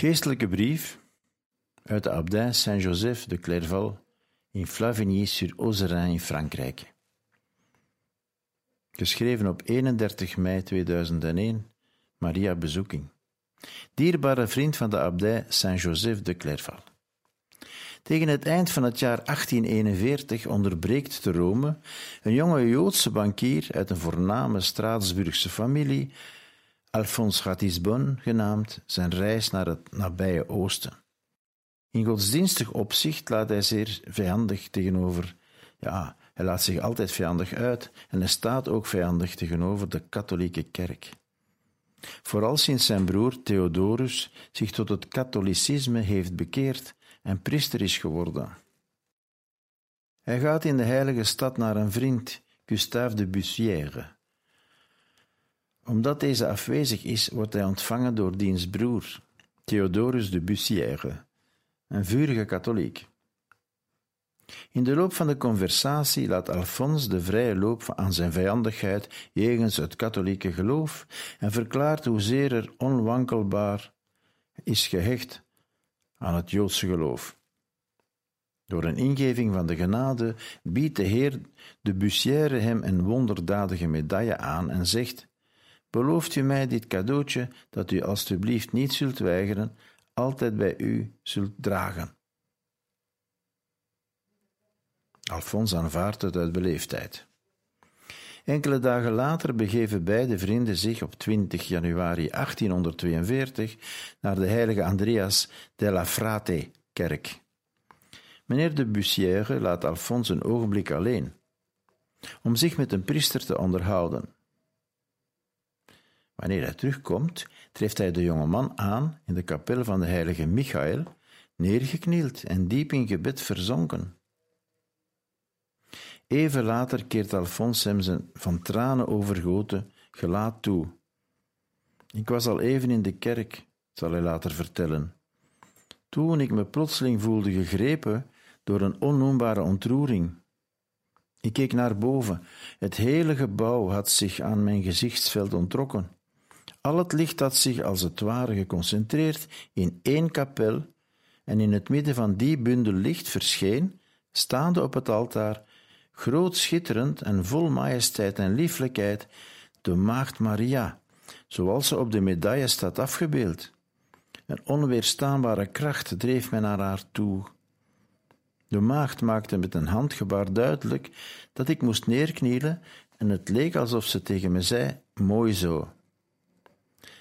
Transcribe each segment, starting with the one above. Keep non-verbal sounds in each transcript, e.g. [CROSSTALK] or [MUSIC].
Geestelijke brief uit de abdij Saint-Joseph de Clairval in Flavigny-sur-Ozerain in Frankrijk. Geschreven op 31 mei 2001, Maria Bezoeking. Dierbare vriend van de abdij Saint-Joseph de Clairval. Tegen het eind van het jaar 1841 onderbreekt te Rome een jonge Joodse bankier uit een voorname Straatsburgse familie Alphonse Ratisbonne genaamd, zijn reis naar het nabije Oosten. In godsdienstig opzicht laat hij zeer vijandig tegenover, ja, hij laat zich altijd vijandig uit en hij staat ook vijandig tegenover de katholieke kerk. Vooral sinds zijn broer Theodorus zich tot het katholicisme heeft bekeerd en priester is geworden. Hij gaat in de heilige stad naar een vriend, Gustave de Bussière, omdat deze afwezig is, wordt hij ontvangen door diens broer, Theodorus de Bussière, een vurige katholiek. In de loop van de conversatie laat Alphonse de vrije loop aan zijn vijandigheid jegens het katholieke geloof en verklaart hoezeer er onwankelbaar is gehecht aan het Joodse geloof. Door een ingeving van de genade biedt de Heer de Bussière hem een wonderdadige medaille aan en zegt: Belooft u mij dit cadeautje dat u alstublieft niet zult weigeren, altijd bij u zult dragen? Alfons aanvaardt het uit beleefdheid. Enkele dagen later begeven beide vrienden zich op 20 januari 1842 naar de heilige Andreas della Frate kerk. Meneer de Bussière laat Alfons een ogenblik alleen, om zich met een priester te onderhouden. Wanneer hij terugkomt, treft hij de jonge man aan in de kapel van de heilige Michael, neergeknield en diep in gebed verzonken. Even later keert Alfons hem zijn van tranen overgoten gelaat toe. Ik was al even in de kerk, zal hij later vertellen. Toen ik me plotseling voelde gegrepen door een onnoembare ontroering. Ik keek naar boven. Het hele gebouw had zich aan mijn gezichtsveld ontrokken. Al het licht had zich als het ware geconcentreerd in één kapel, en in het midden van die bundel licht verscheen, staande op het altaar, groot schitterend en vol majesteit en lieflijkheid, de Maagd Maria, zoals ze op de medaille staat afgebeeld. Een onweerstaanbare kracht dreef mij naar haar toe. De maagd maakte met een handgebaar duidelijk dat ik moest neerknielen en het leek alsof ze tegen me zei: Mooi zo.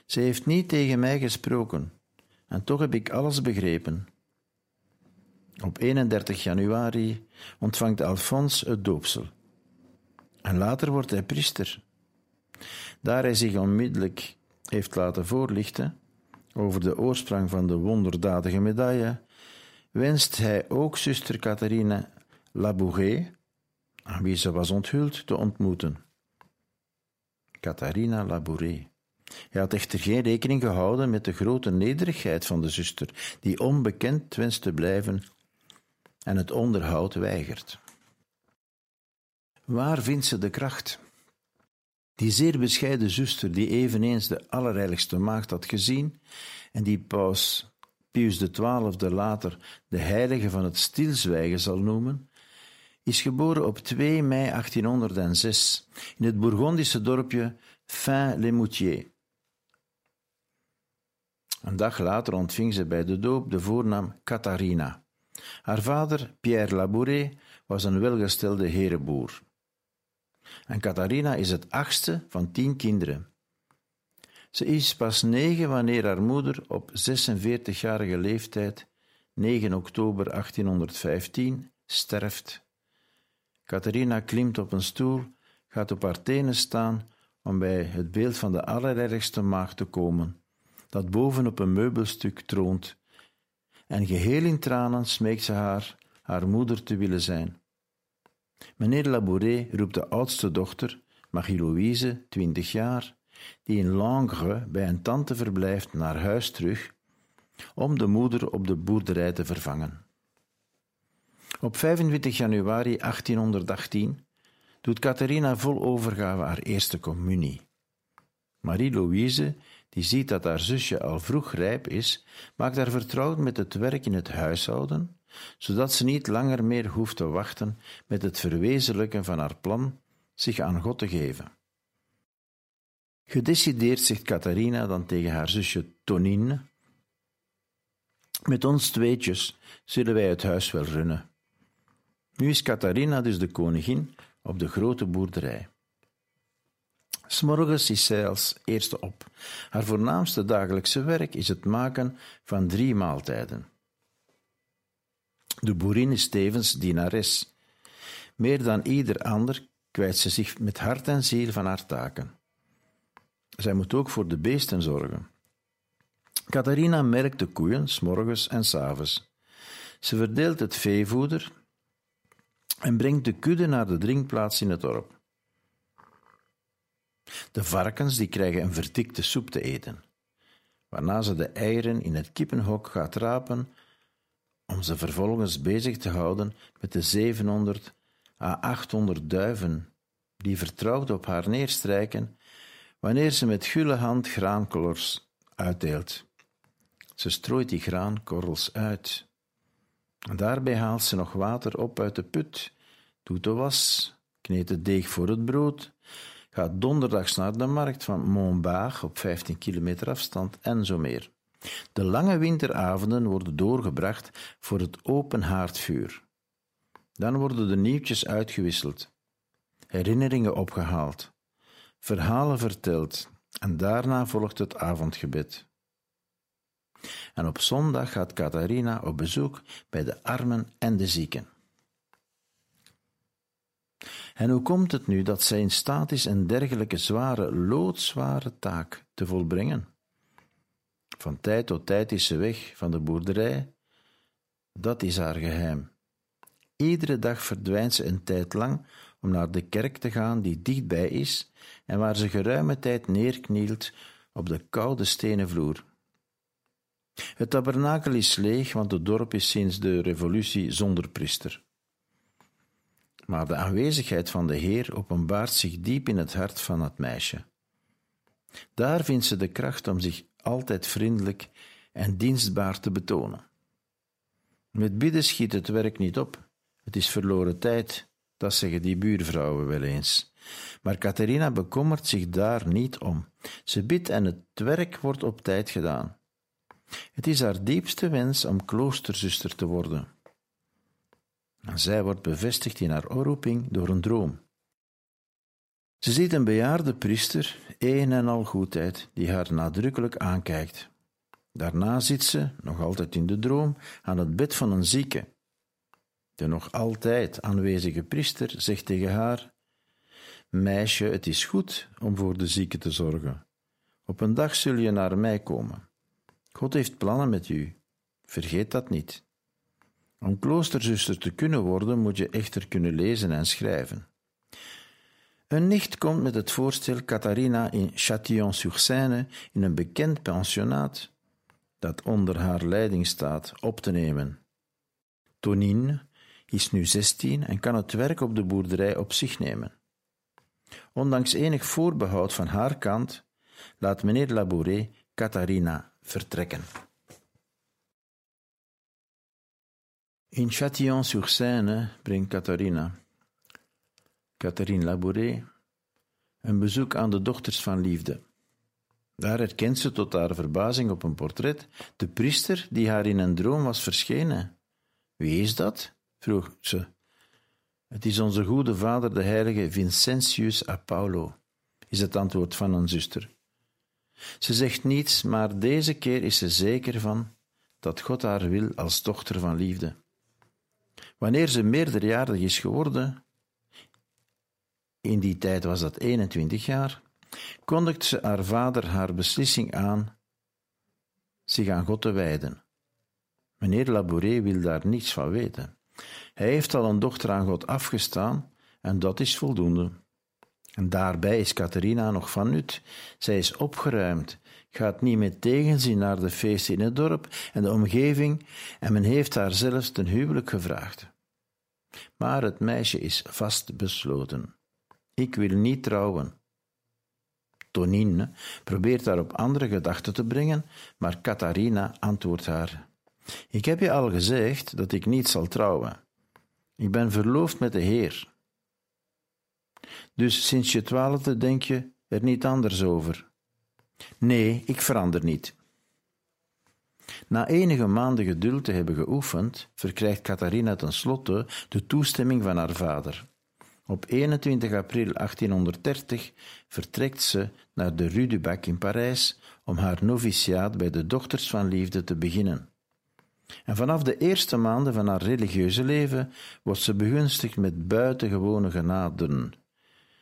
Ze heeft niet tegen mij gesproken, en toch heb ik alles begrepen. Op 31 januari ontvangt Alfons het doopsel. En later wordt hij priester. Daar hij zich onmiddellijk heeft laten voorlichten over de oorsprong van de wonderdadige medaille, wenst hij ook zuster Catharine Labouré, aan wie ze was onthuld, te ontmoeten. Catharina Labouré. Hij had echter geen rekening gehouden met de grote nederigheid van de zuster, die onbekend wenst te blijven en het onderhoud weigert. Waar vindt ze de kracht? Die zeer bescheiden zuster, die eveneens de allerheiligste maagd had gezien en die paus Pius XII later de heilige van het stilzwijgen zal noemen, is geboren op 2 mei 1806 in het Bourgondische dorpje Fin-les-Moutiers. Een dag later ontving ze bij de doop de voornaam Catharina. Haar vader, Pierre Labouré, was een welgestelde herenboer. En Catharina is het achtste van tien kinderen. Ze is pas negen wanneer haar moeder op 46-jarige leeftijd, 9 oktober 1815, sterft. Catharina klimt op een stoel, gaat op haar tenen staan om bij het beeld van de allerergste maagd te komen, dat boven op een meubelstuk troont, en geheel in tranen smeekt ze haar haar moeder te willen zijn. Meneer Labouret roept de oudste dochter, Marie-Louise, twintig jaar, die in Langres bij een tante verblijft, naar huis terug, om de moeder op de boerderij te vervangen. Op 25 januari 1818 doet Catharina vol overgave haar eerste communie. Marie-Louise, die ziet dat haar zusje al vroeg rijp is, maakt haar vertrouwd met het werk in het huishouden, zodat ze niet langer meer hoeft te wachten met het verwezenlijken van haar plan zich aan God te geven. Gedecideerd zegt Catharina dan tegen haar zusje Tonine: Met ons tweetjes zullen wij het huis wel runnen. Nu is Catharina dus de koningin op de grote boerderij. S'morgens is zij als eerste op. Haar voornaamste dagelijkse werk is het maken van drie maaltijden. De boerin is tevens dienares. Meer dan ieder ander kwijt ze zich met hart en ziel van haar taken. Zij moet ook voor de beesten zorgen. Catharina melkt de koeien, s morgens en s avonds. Ze verdeelt het veevoeder en brengt de kudde naar de drinkplaats in het dorp. De varkens die krijgen een vertikte soep te eten, waarna ze de eieren in het kippenhok gaat rapen om ze vervolgens bezig te houden met de 700 à 800 duiven die vertrouwd op haar neerstrijken wanneer ze met gulle hand graankorrels uitdeelt. Ze strooit die graankorrels uit. Daarbij haalt ze nog water op uit de put, doet de was, kneedt het deeg voor het brood, gaat donderdags naar de markt van Montbard op 15 kilometer afstand en zo meer. De lange winteravonden worden doorgebracht voor het open haardvuur. Dan worden de nieuwtjes uitgewisseld, herinneringen opgehaald, verhalen verteld en daarna volgt het avondgebed. En op zondag gaat Catharina op bezoek bij de armen en de zieken. En hoe komt het nu dat zij in staat is een dergelijke zware, loodzware taak te volbrengen? Van tijd tot tijd is ze weg van de boerderij. Dat is haar geheim. Iedere dag verdwijnt ze een tijd lang om naar de kerk te gaan die dichtbij is en waar ze geruime tijd neerknielt op de koude stenen vloer. Het tabernakel is leeg, want het dorp is sinds de revolutie zonder priester. Maar de aanwezigheid van de Heer openbaart zich diep in het hart van het meisje. Daar vindt ze de kracht om zich altijd vriendelijk en dienstbaar te betonen. Met bidden schiet het werk niet op, het is verloren tijd, dat zeggen die buurvrouwen wel eens. Maar Catharina bekommert zich daar niet om. Ze bidt en het werk wordt op tijd gedaan. Het is haar diepste wens om kloosterzuster te worden. En zij wordt bevestigd in haar oproeping door een droom. Ze ziet een bejaarde priester, een en al goedheid, die haar nadrukkelijk aankijkt. Daarna zit ze, nog altijd in de droom, aan het bed van een zieke. De nog altijd aanwezige priester zegt tegen haar: Meisje, het is goed om voor de zieke te zorgen. Op een dag zul je naar mij komen. God heeft plannen met u. Vergeet dat niet. Om kloosterzuster te kunnen worden, moet je echter kunnen lezen en schrijven. Een nicht komt met het voorstel Catharina in Châtillon-sur-Seine in een bekend pensionaat dat onder haar leiding staat op te nemen. Tonine is nu zestien en kan het werk op de boerderij op zich nemen. Ondanks enig voorbehoud van haar kant laat meneer Labouret Catharina vertrekken. In Châtillon-sur-Seine brengt Catharina, Catherine Labouret, een bezoek aan de dochters van liefde. Daar herkent ze tot haar verbazing op een portret de priester die haar in een droom was verschenen. Wie is dat? vroeg ze. Het is onze goede vader, de heilige Vincentius Apollo, is het antwoord van een zuster. Ze zegt niets, maar deze keer is ze zeker van dat God haar wil als dochter van liefde. Wanneer ze meerderjarig is geworden, in die tijd was dat 21 jaar, kondigde ze haar vader haar beslissing aan zich aan God te wijden. Meneer Labouré wil daar niets van weten. Hij heeft al een dochter aan God afgestaan en dat is voldoende. En daarbij is Catharina nog van nut. Zij is opgeruimd, gaat niet met tegenzin naar de feesten in het dorp en de omgeving en men heeft haar zelfs ten huwelijk gevraagd. Maar het meisje is vast besloten. Ik wil niet trouwen. Tonine probeert haar op andere gedachten te brengen, maar Catharina antwoordt haar: Ik heb je al gezegd dat ik niet zal trouwen. Ik ben verloofd met de Heer. Dus sinds je twaalfde denk je er niet anders over. Nee, ik verander niet. Na enige maanden geduld te hebben geoefend, verkrijgt Catharina tenslotte de toestemming van haar vader. Op 21 april 1830 vertrekt ze naar de Rue du Bac in Parijs om haar noviciaat bij de Dochters van Liefde te beginnen. En vanaf de eerste maanden van haar religieuze leven wordt ze begunstigd met buitengewone genaden.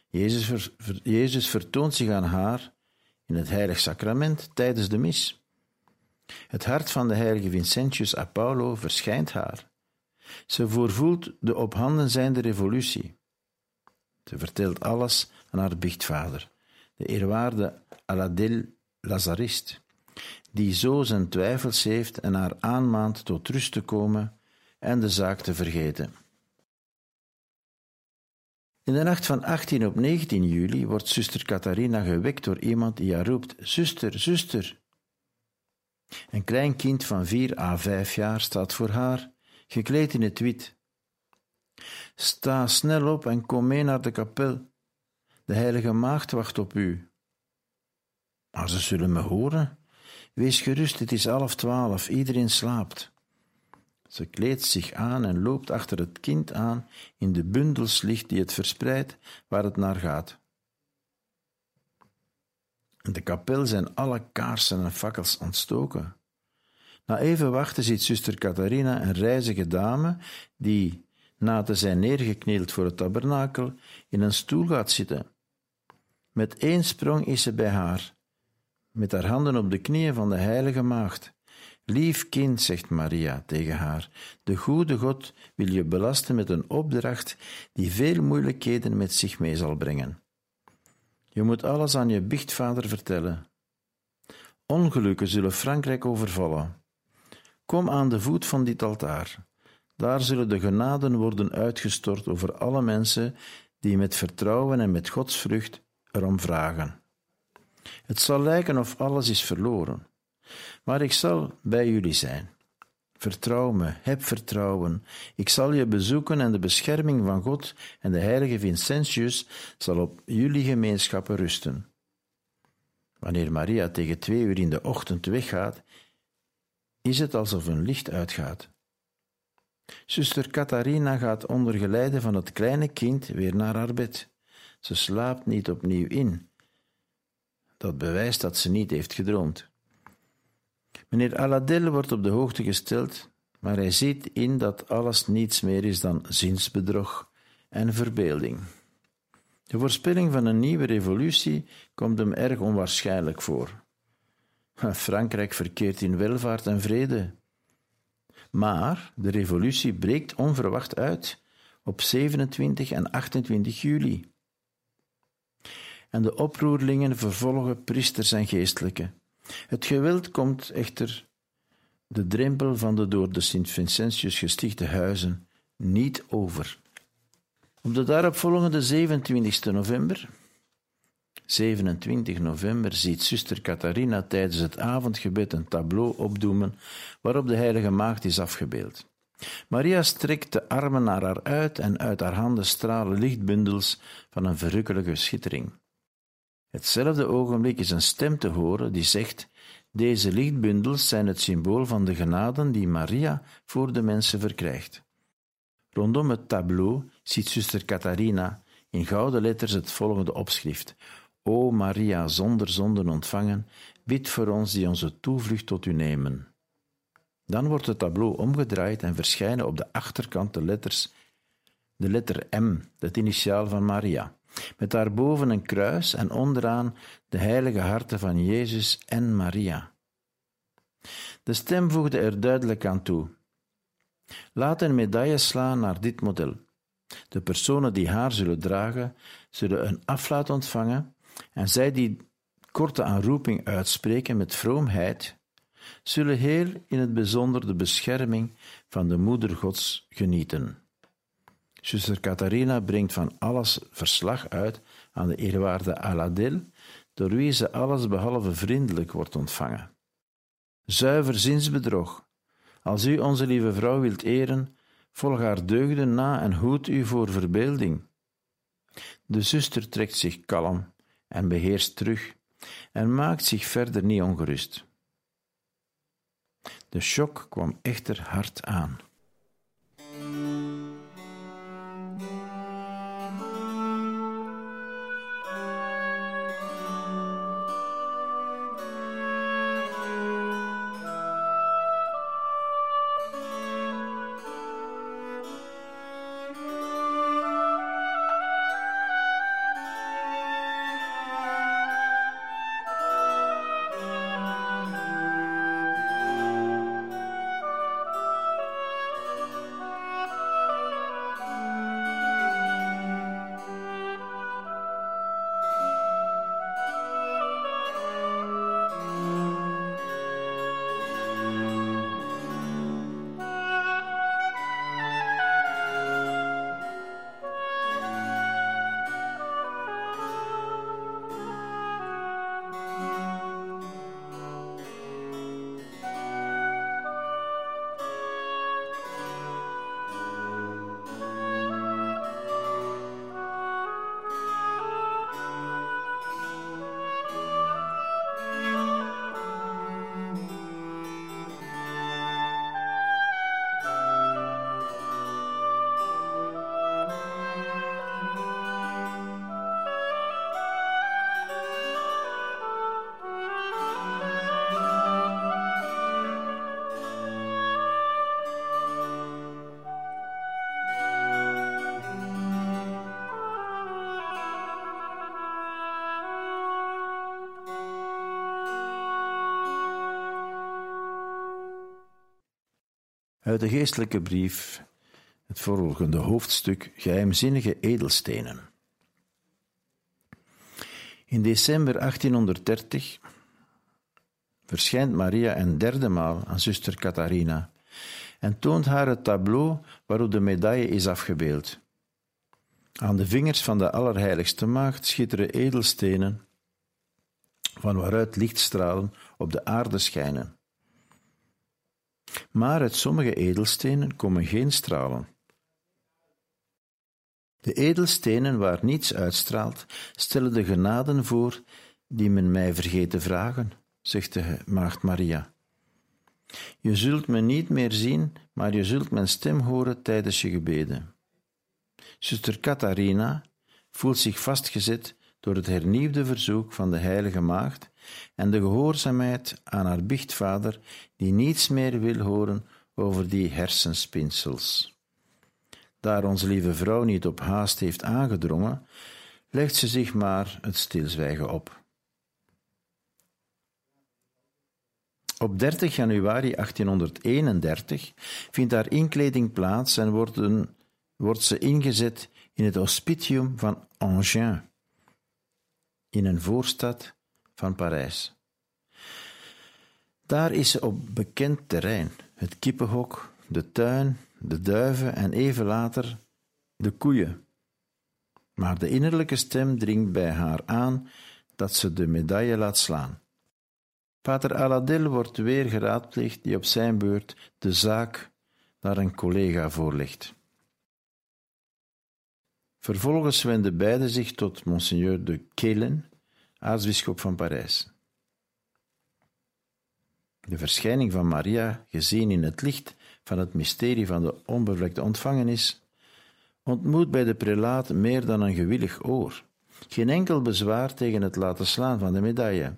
Jezus, Jezus vertoont zich aan haar in het heilig sacrament tijdens de mis. Het hart van de heilige Vincentius a Paulo verschijnt haar. Ze voorvoelt de op handen zijnde revolutie. Ze vertelt alles aan haar biechtvader, de eerwaarde Aladil Lazarist, die zo zijn twijfels heeft en haar aanmaant tot rust te komen en de zaak te vergeten. In de nacht van 18 op 19 juli wordt zuster Catharina gewekt door iemand die haar roept: Zuster, zuster. Een klein kind van 4 à 5 jaar staat voor haar, gekleed in het wit. Sta snel op en kom mee naar de kapel. De heilige maagd wacht op u. Maar ze zullen me horen. Wees gerust, het is half twaalf, iedereen slaapt. Ze kleedt zich aan en loopt achter het kind aan in de bundels licht die het verspreidt waar het naar gaat. In de kapel zijn alle kaarsen en fakkels ontstoken. Na even wachten ziet zuster Catharina een reizige dame die, na te zijn neergeknield voor het tabernakel, in een stoel gaat zitten. Met één sprong is ze bij haar, met haar handen op de knieën van de heilige maagd. Lief kind, zegt Maria tegen haar, de goede God wil je belasten met een opdracht die veel moeilijkheden met zich mee zal brengen. Je moet alles aan je biechtvader vertellen. Ongelukken zullen Frankrijk overvallen. Kom aan de voet van dit altaar. Daar zullen de genaden worden uitgestort over alle mensen die met vertrouwen en met godsvrucht erom vragen. Het zal lijken of alles is verloren. Maar ik zal bij jullie zijn. Vertrouw me, heb vertrouwen. Ik zal je bezoeken en de bescherming van God en de heilige Vincentius zal op jullie gemeenschappen rusten. Wanneer Maria tegen twee uur in de ochtend weggaat, is het alsof een licht uitgaat. Zuster Catharina gaat onder geleide van het kleine kind weer naar haar bed. Ze slaapt niet opnieuw in. Dat bewijst dat ze niet heeft gedroomd. Meneer Aladel wordt op de hoogte gesteld, maar hij ziet in dat alles niets meer is dan zinsbedrog en verbeelding. De voorspelling van een nieuwe revolutie komt hem erg onwaarschijnlijk voor. [LAUGHS] Frankrijk verkeert in welvaart en vrede. Maar de revolutie breekt onverwacht uit op 27 en 28 juli. En de oproerlingen vervolgen priesters en geestelijken. Het geweld komt echter de drempel van de door de Sint-Vincentius gestichte huizen niet over. Op de daaropvolgende 27 november 27 november ziet zuster Catharina tijdens het avondgebed een tableau opdoemen waarop de heilige maagd is afgebeeld. Maria strekt de armen naar haar uit en uit haar handen stralen lichtbundels van een verrukkelijke schittering. Hetzelfde ogenblik is een stem te horen die zegt: Deze lichtbundels zijn het symbool van de genaden die Maria voor de mensen verkrijgt. Rondom het tableau ziet zuster Catharina in gouden letters het volgende opschrift: O Maria, zonder zonden ontvangen, bid voor ons die onze toevlucht tot u nemen. Dan wordt het tableau omgedraaid en verschijnen op de achterkant de letters, de letter M, het initiaal van Maria. Met daarboven een kruis en onderaan de heilige harten van Jezus en Maria. De stem voegde er duidelijk aan toe. Laat een medaille slaan naar dit model. De personen die haar zullen dragen, zullen een aflaat ontvangen, en zij die korte aanroeping uitspreken met vroomheid, zullen heel in het bijzonder de bescherming van de Moeder Gods genieten. Zuster Catharina brengt van alles verslag uit aan de eerwaarde Aladil, door wie ze alles behalve vriendelijk wordt ontvangen. Zuiver zinsbedrog. Als u onze lieve vrouw wilt eren, volg haar deugden na en hoed u voor verbeelding. De zuster trekt zich kalm en beheerst terug en maakt zich verder niet ongerust. De shock kwam echter hard aan. Uit de geestelijke brief het volgende hoofdstuk Geheimzinnige edelstenen. In december 1830 verschijnt Maria een derde maal aan zuster Catharina en toont haar het tableau waarop de medaille is afgebeeld. Aan de vingers van de Allerheiligste Maagd schitteren edelstenen, van waaruit lichtstralen op de aarde schijnen. Maar uit sommige edelstenen komen geen stralen. De edelstenen waar niets uitstraalt, stellen de genaden voor die men mij vergeet te vragen, zegt de maagd Maria. Je zult me niet meer zien, maar je zult mijn stem horen tijdens je gebeden. Zuster Catharina voelt zich vastgezet door het hernieuwde verzoek van de Heilige Maagd en de gehoorzaamheid aan haar biechtvader, die niets meer wil horen over die hersenspinsels. Daar onze lieve vrouw niet op haast heeft aangedrongen, legt ze zich maar het stilzwijgen op. Op 30 januari 1831 vindt haar inkleding plaats en worden, wordt ze ingezet in het hospitium van Angers, in een voorstad van Parijs. Daar is ze op bekend terrein, het kippenhok, de tuin, de duiven en even later de koeien. Maar de innerlijke stem dringt bij haar aan dat ze de medaille laat slaan. Pater Aladil wordt weer geraadpleegd, die op zijn beurt de zaak naar een collega voorlegt. Vervolgens wenden beiden zich tot Monseigneur de Kelen, aartsbisschop van Parijs. De verschijning van Maria, gezien in het licht van het mysterie van de onbevlekte ontvangenis, ontmoet bij de prelaat meer dan een gewillig oor. Geen enkel bezwaar tegen het laten slaan van de medaille.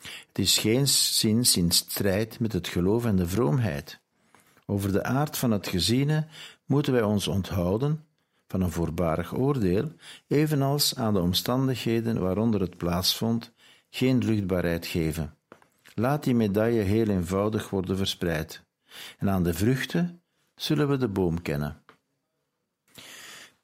Het is geen zins in strijd met het geloof en de vroomheid. Over de aard van het geziene moeten wij ons onthouden van een voorbarig oordeel, evenals aan de omstandigheden waaronder het plaatsvond, geen luchtbaarheid geven. Laat die medaille heel eenvoudig worden verspreid. En aan de vruchten zullen we de boom kennen.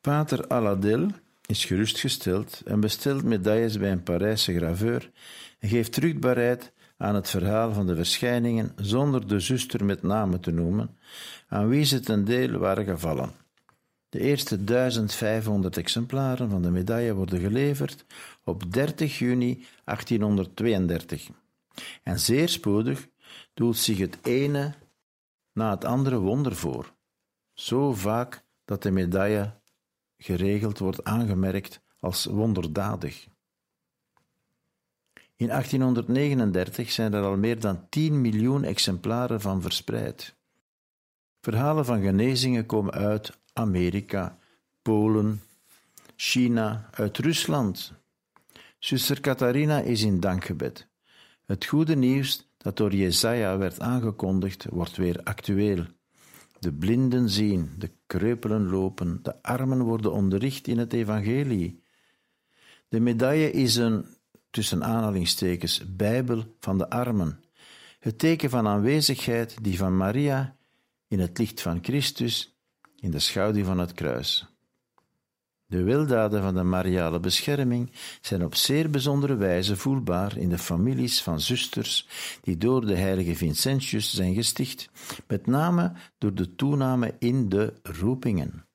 Pater Aladil is gerustgesteld en bestelt medailles bij een Parijse graveur en geeft rugbaarheid aan het verhaal van de verschijningen zonder de zuster met name te noemen, aan wie ze ten deel waren gevallen. De eerste 1500 exemplaren van de medaille worden geleverd op 30 juni 1832. En zeer spoedig doet zich het ene na het andere wonder voor. Zo vaak dat de medaille geregeld wordt aangemerkt als wonderdadig. In 1839 zijn er al meer dan 10 miljoen exemplaren van verspreid. Verhalen van genezingen komen uit Amerika, Polen, China, uit Rusland. Zuster Catharina is in dankgebed. Het goede nieuws dat door Jesaja werd aangekondigd, wordt weer actueel. De blinden zien, de kreupelen lopen, de armen worden onderricht in het evangelie. De medaille is een, tussen aanhalingstekens, bijbel van de armen. Het teken van aanwezigheid die van Maria in het licht van Christus, in de schaduw van het kruis. De weldaden van de Mariale bescherming zijn op zeer bijzondere wijze voelbaar in de families van zusters die door de heilige Vincentius zijn gesticht, met name door de toename in de roepingen.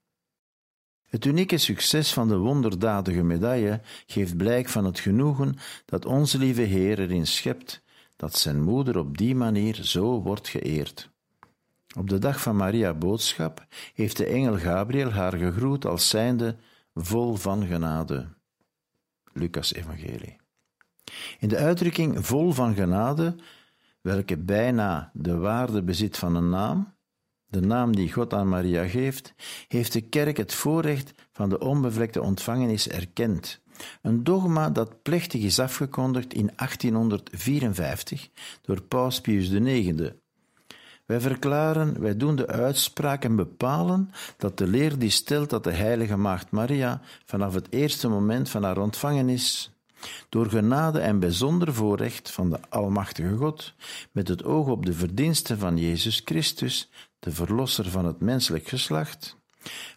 Het unieke succes van de wonderdadige medaille geeft blijk van het genoegen dat onze lieve Heer erin schept dat zijn moeder op die manier zo wordt geëerd. Op de dag van Maria boodschap heeft de engel Gabriel haar gegroet als zijnde vol van genade. Lucas Evangelie. In de uitdrukking vol van genade, welke bijna de waarde bezit van een naam, de naam die God aan Maria geeft, heeft de kerk het voorrecht van de onbevlekte ontvangenis erkend. Een dogma dat plechtig is afgekondigd in 1854 door Paus Pius IX, wij verklaren, wij doen de uitspraak en bepalen dat de leer die stelt dat de heilige maagd Maria vanaf het eerste moment van haar ontvangenis door genade en bijzonder voorrecht van de Almachtige God, met het oog op de verdiensten van Jezus Christus, de Verlosser van het menselijk geslacht,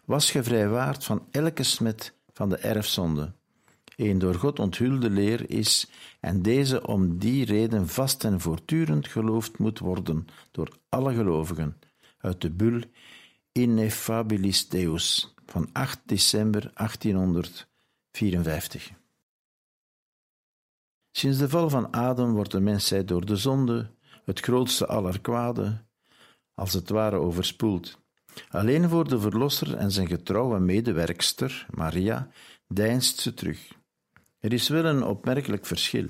was gevrijwaard van elke smet van de erfzonde, een door God onthulde leer is en deze om die reden vast en voortdurend geloofd moet worden door alle gelovigen, uit de bul Ineffabilis Deus van 8 december 1854. Sinds de val van Adam wordt de mensheid door de zonde, het grootste aller kwade, als het ware overspoeld. Alleen voor de Verlosser en zijn getrouwe medewerkster, Maria, deinst ze terug. Er is wel een opmerkelijk verschil.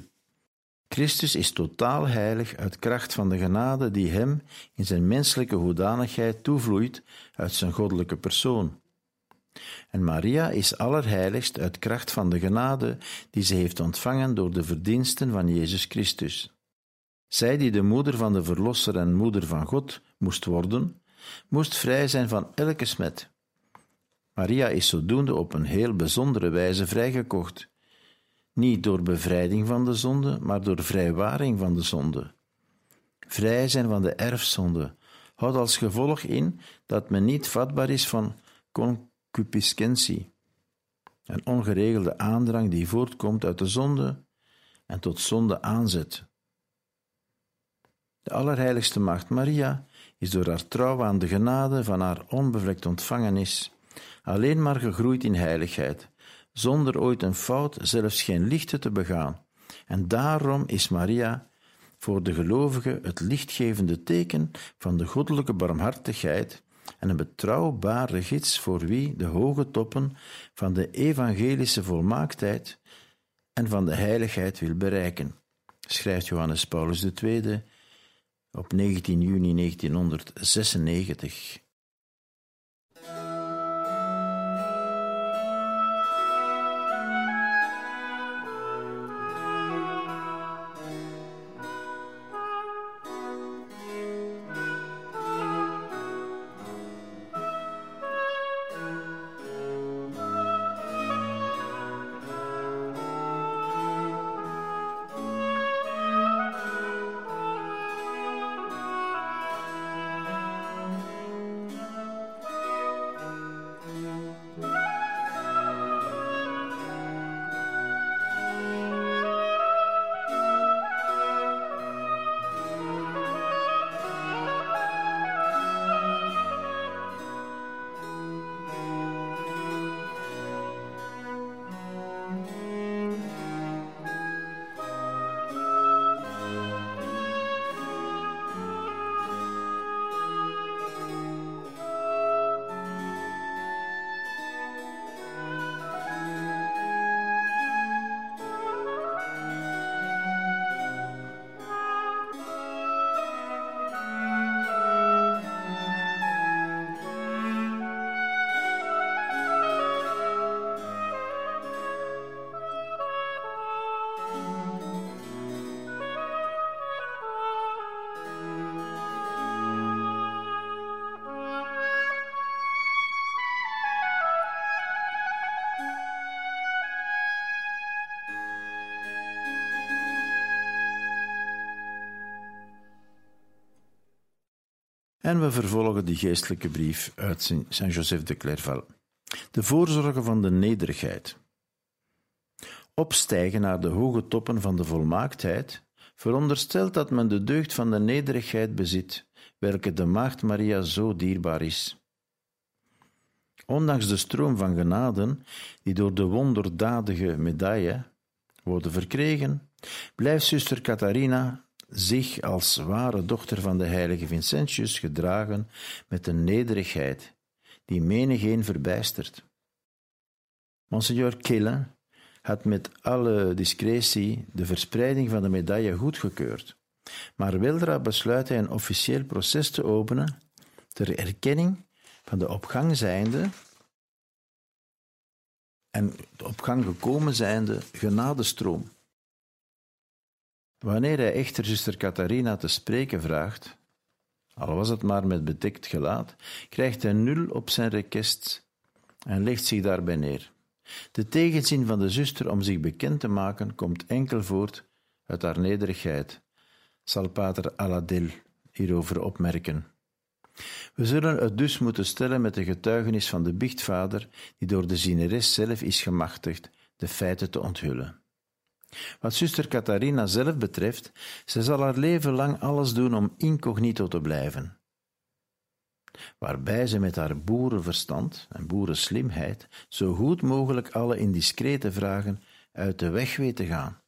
Christus is totaal heilig uit kracht van de genade die hem in zijn menselijke hoedanigheid toevloeit uit zijn goddelijke persoon. En Maria is allerheiligst uit kracht van de genade die ze heeft ontvangen door de verdiensten van Jezus Christus. Zij die de moeder van de Verlosser en moeder van God moest worden, moest vrij zijn van elke smet. Maria is zodoende op een heel bijzondere wijze vrijgekocht niet door bevrijding van de zonde, maar door vrijwaring van de zonde. Vrij zijn van de erfzonde houdt als gevolg in dat men niet vatbaar is van concupiscentie, een ongeregelde aandrang die voortkomt uit de zonde en tot zonde aanzet. De Allerheiligste Maagd Maria is door haar trouw aan de genade van haar onbevlekt ontvangenis alleen maar gegroeid in heiligheid zonder ooit een fout, zelfs geen lichte te begaan. En daarom is Maria voor de gelovigen het lichtgevende teken van de goddelijke barmhartigheid en een betrouwbare gids voor wie de hoge toppen van de evangelische volmaaktheid en van de heiligheid wil bereiken, schrijft Johannes Paulus II op 19 juni 1996. En we vervolgen die geestelijke brief uit Saint-Joseph de Clairval. De voorzorgen van de nederigheid. Opstijgen naar de hoge toppen van de volmaaktheid veronderstelt dat men de deugd van de nederigheid bezit, welke de Maagd Maria zo dierbaar is. Ondanks de stroom van genaden die door de wonderdadige medaille worden verkregen, blijft zuster Catharina zich als ware dochter van de heilige Vincentius gedragen met een nederigheid die menigeen verbijstert. Monseigneur Kille had met alle discretie de verspreiding van de medaille goedgekeurd, maar weldra besluit hij een officieel proces te openen ter erkenning van de opgang zijnde en de opgang gekomen zijnde genadestroom. Wanneer hij echter zuster Catharina te spreken vraagt, al was het maar met bedekt gelaat, krijgt hij nul op zijn request en legt zich daarbij neer. De tegenzin van de zuster om zich bekend te maken komt enkel voort uit haar nederigheid, zal pater Aladil hierover opmerken. We zullen het dus moeten stellen met de getuigenis van de biechtvader, die door de zieneres zelf is gemachtigd de feiten te onthullen. Wat zuster Catharina zelf betreft, zij zal haar leven lang alles doen om incognito te blijven. Waarbij ze met haar boerenverstand en boerenslimheid zo goed mogelijk alle indiscrete vragen uit de weg weet te gaan.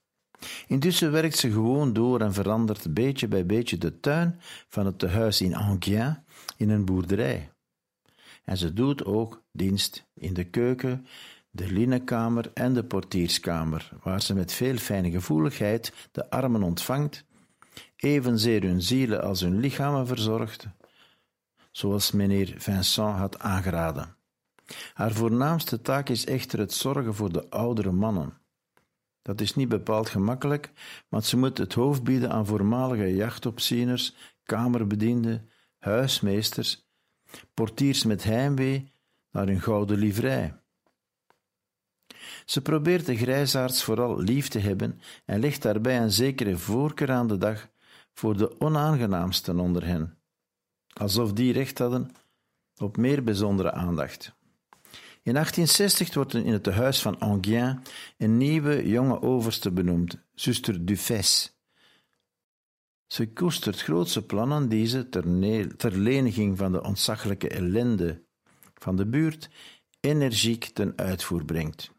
Intussen werkt ze gewoon door en verandert beetje bij beetje de tuin van het tehuis in Enghien in een boerderij. En ze doet ook dienst in de keuken, de linnenkamer en de portierskamer, waar ze met veel fijne gevoeligheid de armen ontvangt, evenzeer hun zielen als hun lichamen verzorgt, zoals meneer Vincent had aangeraden. Haar voornaamste taak is echter het zorgen voor de oudere mannen. Dat is niet bepaald gemakkelijk, want ze moet het hoofd bieden aan voormalige jachtopzieners, kamerbedienden, huismeesters, portiers met heimwee naar hun gouden livrei. Ze probeert de grijsaards vooral lief te hebben en legt daarbij een zekere voorkeur aan de dag voor de onaangenaamsten onder hen, alsof die recht hadden op meer bijzondere aandacht. In 1860 wordt in het tehuis van Enghien een nieuwe jonge overste benoemd, zuster Dufès. Ze koestert grootse plannen die ze ter, ter leniging van de ontzaglijke ellende van de buurt energiek ten uitvoer brengt.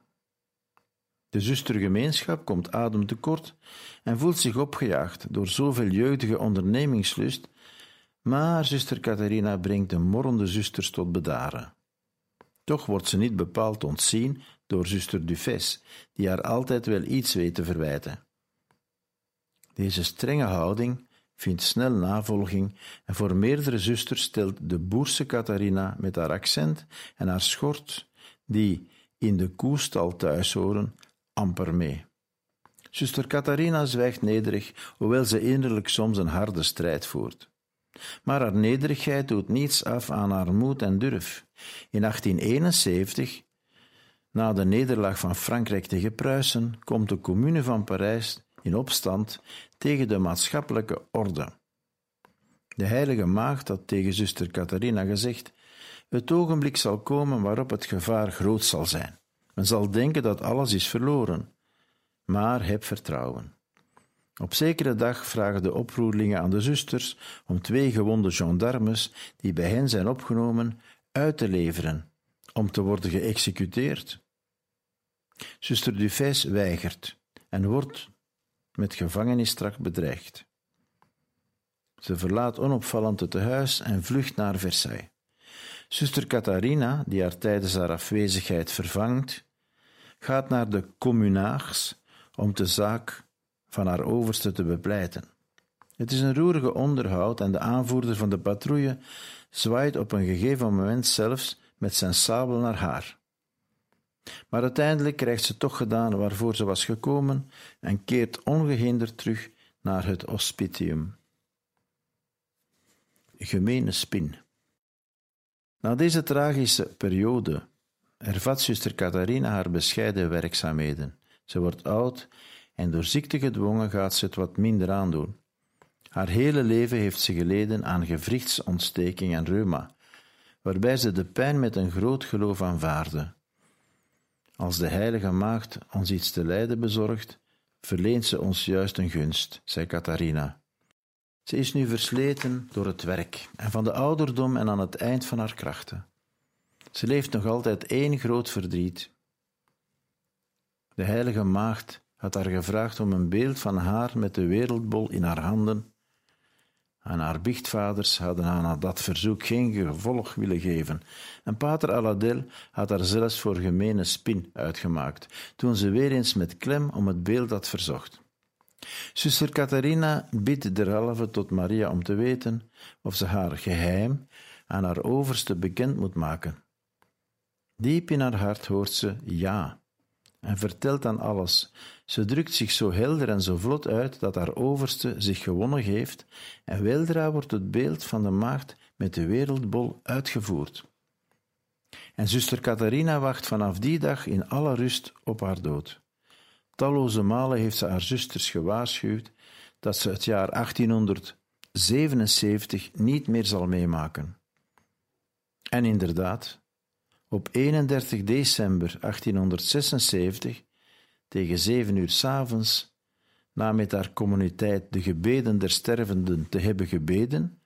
De zustergemeenschap komt adem tekort en voelt zich opgejaagd door zoveel jeugdige ondernemingslust, maar zuster Catharina brengt de morrende zusters tot bedaren. Toch wordt ze niet bepaald ontzien door zuster Dufès, die haar altijd wel iets weet te verwijten. Deze strenge houding vindt snel navolging en voor meerdere zusters stelt de boerse Catharina met haar accent en haar schort, die in de koestal thuis horen, amper mee. Zuster Catharina zwijgt nederig, hoewel ze innerlijk soms een harde strijd voert. Maar haar nederigheid doet niets af aan haar moed en durf. In 1871, na de nederlaag van Frankrijk tegen Pruisen, komt de Commune van Parijs in opstand tegen de maatschappelijke orde. De heilige maagd had tegen zuster Catharina gezegd: Het ogenblik zal komen waarop het gevaar groot zal zijn. Men zal denken dat alles is verloren. Maar heb vertrouwen. Op zekere dag vragen de oproerlingen aan de zusters om twee gewonde gendarmes die bij hen zijn opgenomen uit te leveren, om te worden geëxecuteerd. Zuster Dufès weigert en wordt met gevangenisstraf bedreigd. Ze verlaat onopvallend het tehuis en vlucht naar Versailles. Zuster Catharina, die haar tijdens haar afwezigheid vervangt, gaat naar de communaars om de zaak van haar overste te bepleiten. Het is een roerige onderhoud en de aanvoerder van de patrouille zwaait op een gegeven moment zelfs met zijn sabel naar haar. Maar uiteindelijk krijgt ze toch gedaan waarvoor ze was gekomen en keert ongehinderd terug naar het hospitium. Gemene spin. Na deze tragische periode ervat zuster Catharina haar bescheiden werkzaamheden. Ze wordt oud en door ziekte gedwongen gaat ze het wat minder aandoen. Haar hele leven heeft ze geleden aan gewrichtsontsteking en reuma, waarbij ze de pijn met een groot geloof aanvaarde. Als de heilige maagd ons iets te lijden bezorgt, verleent ze ons juist een gunst, zei Catharina. Ze is nu versleten door het werk en van de ouderdom en aan het eind van haar krachten. Ze leeft nog altijd één groot verdriet. De heilige maagd had haar gevraagd om een beeld van haar met de wereldbol in haar handen. En haar biechtvaders hadden aan dat verzoek geen gevolg willen geven. En pater Aladel had haar zelfs voor gemene spin uitgemaakt, toen ze weer eens met klem om het beeld had verzocht. Zuster Catharina bidt derhalve tot Maria om te weten of ze haar geheim aan haar overste bekend moet maken. Diep in haar hart hoort ze ja en vertelt dan alles. Ze drukt zich zo helder en zo vlot uit dat haar overste zich gewonnen heeft en weldra wordt het beeld van de maagd met de wereldbol uitgevoerd. En zuster Catharina wacht vanaf die dag in alle rust op haar dood. Talloze malen heeft ze haar zusters gewaarschuwd dat ze het jaar 1877 niet meer zal meemaken. En inderdaad, op 31 december 1876, tegen zeven uur s'avonds, na met haar communiteit de gebeden der stervenden te hebben gebeden,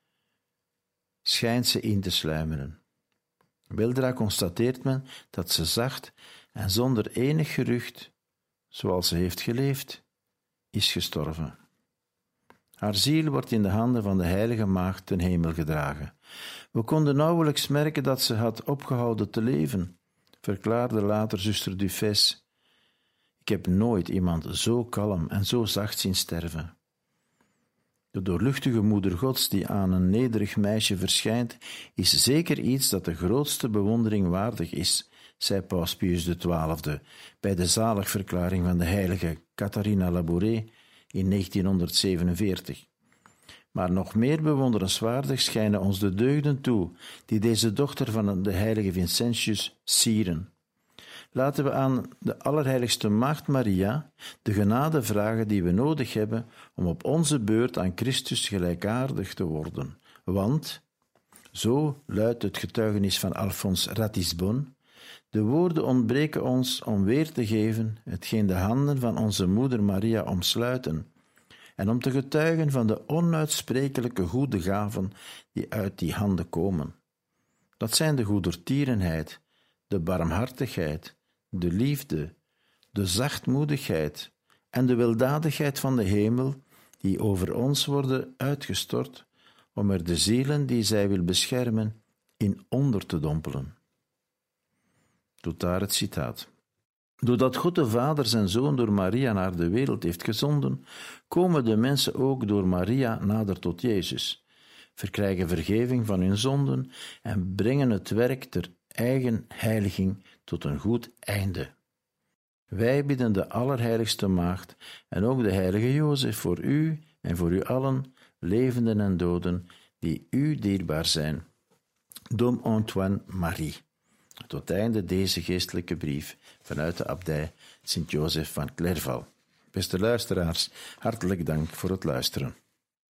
schijnt ze in te sluimeren. Weldra constateert men dat ze zacht en zonder enig gerucht, zoals ze heeft geleefd, is gestorven. Haar ziel wordt in de handen van de Heilige Maagd ten hemel gedragen. We konden nauwelijks merken dat ze had opgehouden te leven, verklaarde later zuster Dufes. Ik heb nooit iemand zo kalm en zo zacht zien sterven. De doorluchtige moeder Gods die aan een nederig meisje verschijnt, is zeker iets dat de grootste bewondering waardig is, zei Paus Pius XII bij de zaligverklaring van de heilige Catharina Labouré in 1947. Maar nog meer bewonderenswaardig schijnen ons de deugden toe die deze dochter van de heilige Vincentius sieren. Laten we aan de Allerheiligste Maagd Maria de genade vragen die we nodig hebben om op onze beurt aan Christus gelijkaardig te worden. Want, zo luidt het getuigenis van Alphonse Ratisbon, de woorden ontbreken ons om weer te geven hetgeen de handen van onze moeder Maria omsluiten en om te getuigen van de onuitsprekelijke goede gaven die uit die handen komen. Dat zijn de goedertierenheid, de barmhartigheid, de liefde, de zachtmoedigheid en de weldadigheid van de hemel, die over ons worden uitgestort, om er de zielen die zij wil beschermen in onder te dompelen. Tot daar het citaat. Doordat God de Vader zijn Zoon door Maria naar de wereld heeft gezonden, komen de mensen ook door Maria nader tot Jezus, verkrijgen vergeving van hun zonden en brengen het werk ter eigen heiliging tot een goed einde. Wij bidden de Allerheiligste Maagd en ook de Heilige Jozef voor u en voor u allen, levenden en doden, die u dierbaar zijn. Dom Antoine Marie. Tot einde deze geestelijke brief vanuit de abdij Sint-Jozef van Clerval. Beste luisteraars, hartelijk dank voor het luisteren.